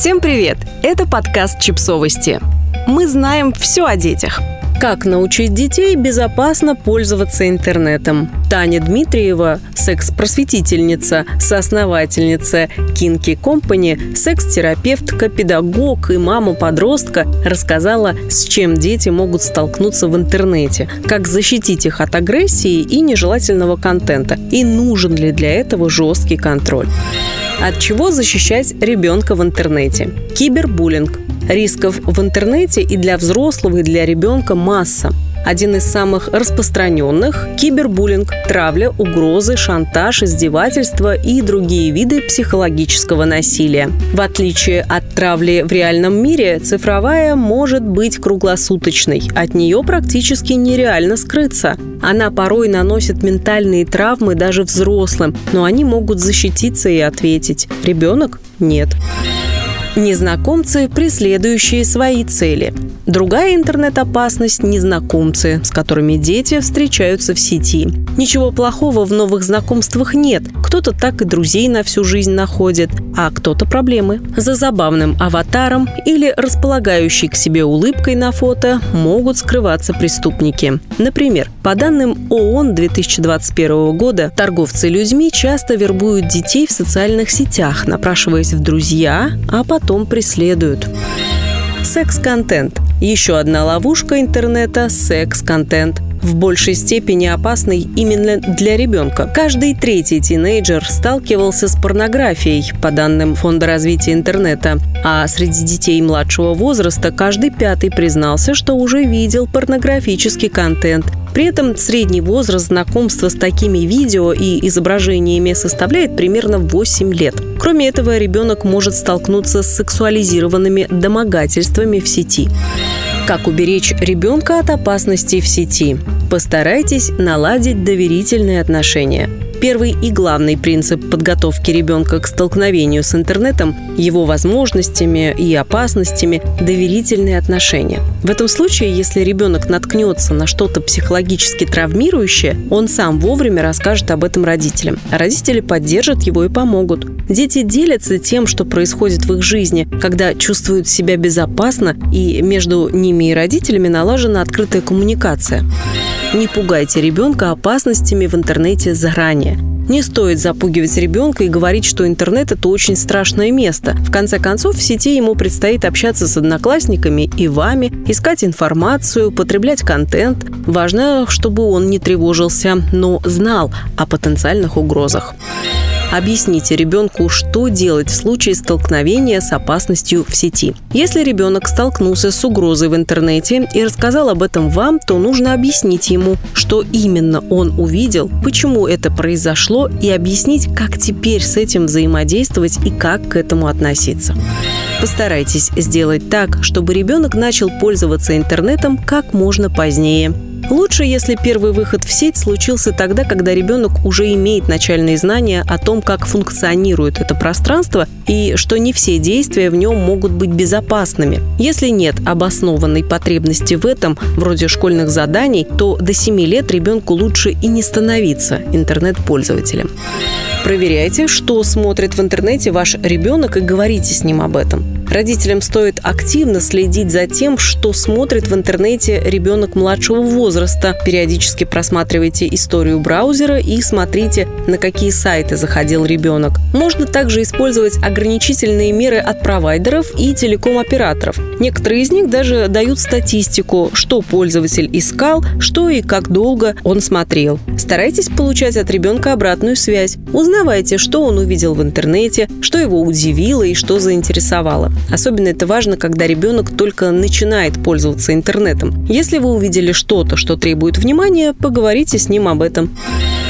Всем привет! Это подкаст «Чипсовости». Мы знаем все о детях. Как научить детей безопасно пользоваться интернетом? Таня Дмитриева, секс-просветительница, соосновательница Kinky Company, секс-терапевтка, педагог и мама подростка, рассказала, с чем дети могут столкнуться в интернете, как защитить их от агрессии и нежелательного контента, и нужен ли для этого жесткий контроль. От чего защищать ребенка в интернете? Кибербуллинг. Рисков в интернете и для взрослого, и для ребенка масса. Один из самых распространенных – кибербуллинг, травля, угрозы, шантаж, издевательства и другие виды психологического насилия. В отличие от травли в реальном мире, цифровая может быть круглосуточной. От нее практически нереально скрыться. Она порой наносит ментальные травмы даже взрослым, но они могут защититься и ответить. Ребенок – нет. Незнакомцы, преследующие свои цели. Другая интернет-опасность – незнакомцы, с которыми дети встречаются в сети. Ничего плохого в новых знакомствах нет. Кто-то так и друзей на всю жизнь находит, а кто-то проблемы. За забавным аватаром или располагающей к себе улыбкой на фото могут скрываться преступники. Например, по данным ООН 2021 года, торговцы людьми часто вербуют детей в социальных сетях, напрашиваясь в друзья, а потом преследуют. Секс-контент. Еще одна ловушка интернета – секс-контент – в большей степени опасной именно для ребенка. Каждый третий тинейджер сталкивался с порнографией, по данным Фонда развития интернета. А среди детей младшего возраста каждый пятый признался, что уже видел порнографический контент. При этом средний возраст знакомства с такими видео и изображениями составляет примерно 8 лет. Кроме этого, ребенок может столкнуться с сексуализированными домогательствами в сети. Как уберечь ребенка от опасностей в сети? Постарайтесь наладить доверительные отношения. Первый и главный принцип подготовки ребенка к столкновению с интернетом, его возможностями и опасностями – доверительные отношения. В этом случае, если ребенок наткнется на что-то психологически травмирующее, он сам вовремя расскажет об этом родителям. Родители поддержат его и помогут. Дети делятся тем, что происходит в их жизни, когда чувствуют себя безопасно, и между ними и родителями налажена открытая коммуникация. Не пугайте ребенка опасностями в интернете заранее. Не стоит запугивать ребенка и говорить, что интернет – это очень страшное место. В конце концов, в сети ему предстоит общаться с одноклассниками и вами, искать информацию, потреблять контент. Важно, чтобы он не тревожился, но знал о потенциальных угрозах. Объясните ребенку, что делать в случае столкновения с опасностью в сети. Если ребенок столкнулся с угрозой в интернете и рассказал об этом вам, то нужно объяснить ему, что именно он увидел, почему это произошло и объяснить, как теперь с этим взаимодействовать и как к этому относиться. Постарайтесь сделать так, чтобы ребенок начал пользоваться интернетом как можно позднее. Лучше, если первый выход в сеть случился тогда, когда ребенок уже имеет начальные знания о том, как функционирует это пространство и что не все действия в нем могут быть безопасными. Если нет обоснованной потребности в этом, вроде школьных заданий, то до 7 лет ребенку лучше и не становиться интернет-пользователем. Проверяйте, что смотрит в интернете ваш ребенок и говорите с ним об этом. Родителям стоит активно следить за тем, что смотрит в интернете ребенок младшего возраста. Периодически просматривайте историю браузера и смотрите, на какие сайты заходил ребенок. Можно также использовать ограничительные меры от провайдеров и телеком-операторов. Некоторые из них даже дают статистику, что пользователь искал, что и как долго он смотрел. Старайтесь получать от ребенка обратную связь. Узнавайте, что он увидел в интернете, что его удивило и что заинтересовало. Особенно это важно, когда ребенок только начинает пользоваться интернетом. Если вы увидели что-то, что требует внимания, поговорите с ним об этом.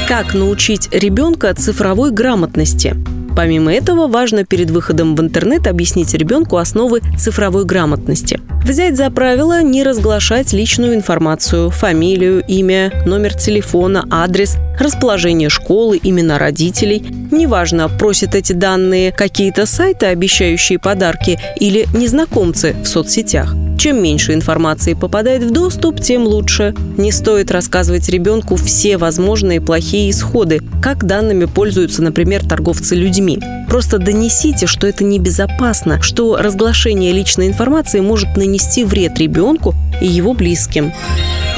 Как научить ребенка цифровой грамотности? Помимо этого, важно перед выходом в интернет объяснить ребенку основы цифровой грамотности. Взять за правило не разглашать личную информацию, фамилию, имя, номер телефона, адрес, расположение школы, имена родителей. Неважно, просят эти данные какие-то сайты, обещающие подарки, или незнакомцы в соцсетях. Чем меньше информации попадает в доступ, тем лучше. Не стоит рассказывать ребенку все возможные плохие исходы, как данными пользуются, например, торговцы людьми. Просто донесите, что это небезопасно, что разглашение личной информации может нанести вред ребенку и его близким.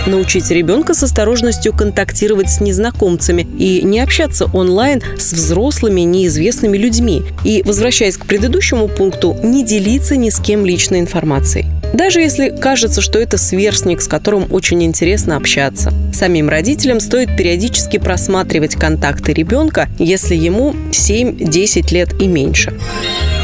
Научите ребенка с осторожностью контактировать с незнакомцами и не общаться онлайн с взрослыми неизвестными людьми. И, возвращаясь к предыдущему пункту, не делиться ни с кем личной информацией. Даже если кажется, что это сверстник, с которым очень интересно общаться. Самим родителям стоит периодически просматривать контакты ребенка, если ему 7-10 лет и меньше.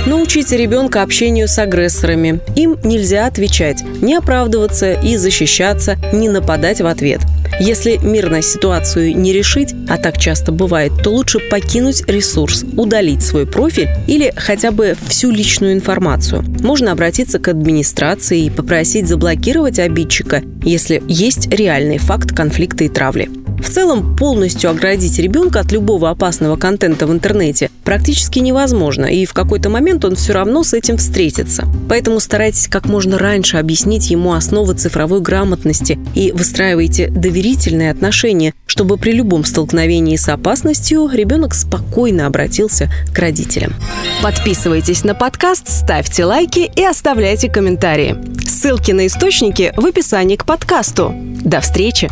Научите ребенка общению с агрессорами. Им нельзя отвечать, не оправдываться и защищаться, не нападать в ответ. Если мирно ситуацию не решить, а так часто бывает, то лучше покинуть ресурс, удалить свой профиль или хотя бы всю личную информацию. Можно обратиться к администрации и попросить заблокировать обидчика, если есть реальный факт конфликта и травли. В целом, полностью оградить ребенка от любого опасного контента в интернете практически невозможно, и в какой-то момент он все равно с этим встретится. Поэтому старайтесь как можно раньше объяснить ему основы цифровой грамотности и выстраивайте доверительные отношения, чтобы при любом столкновении с опасностью ребенок спокойно обратился к родителям. Подписывайтесь на подкаст, ставьте лайки и оставляйте комментарии. Ссылки на источники в описании к подкасту. До встречи!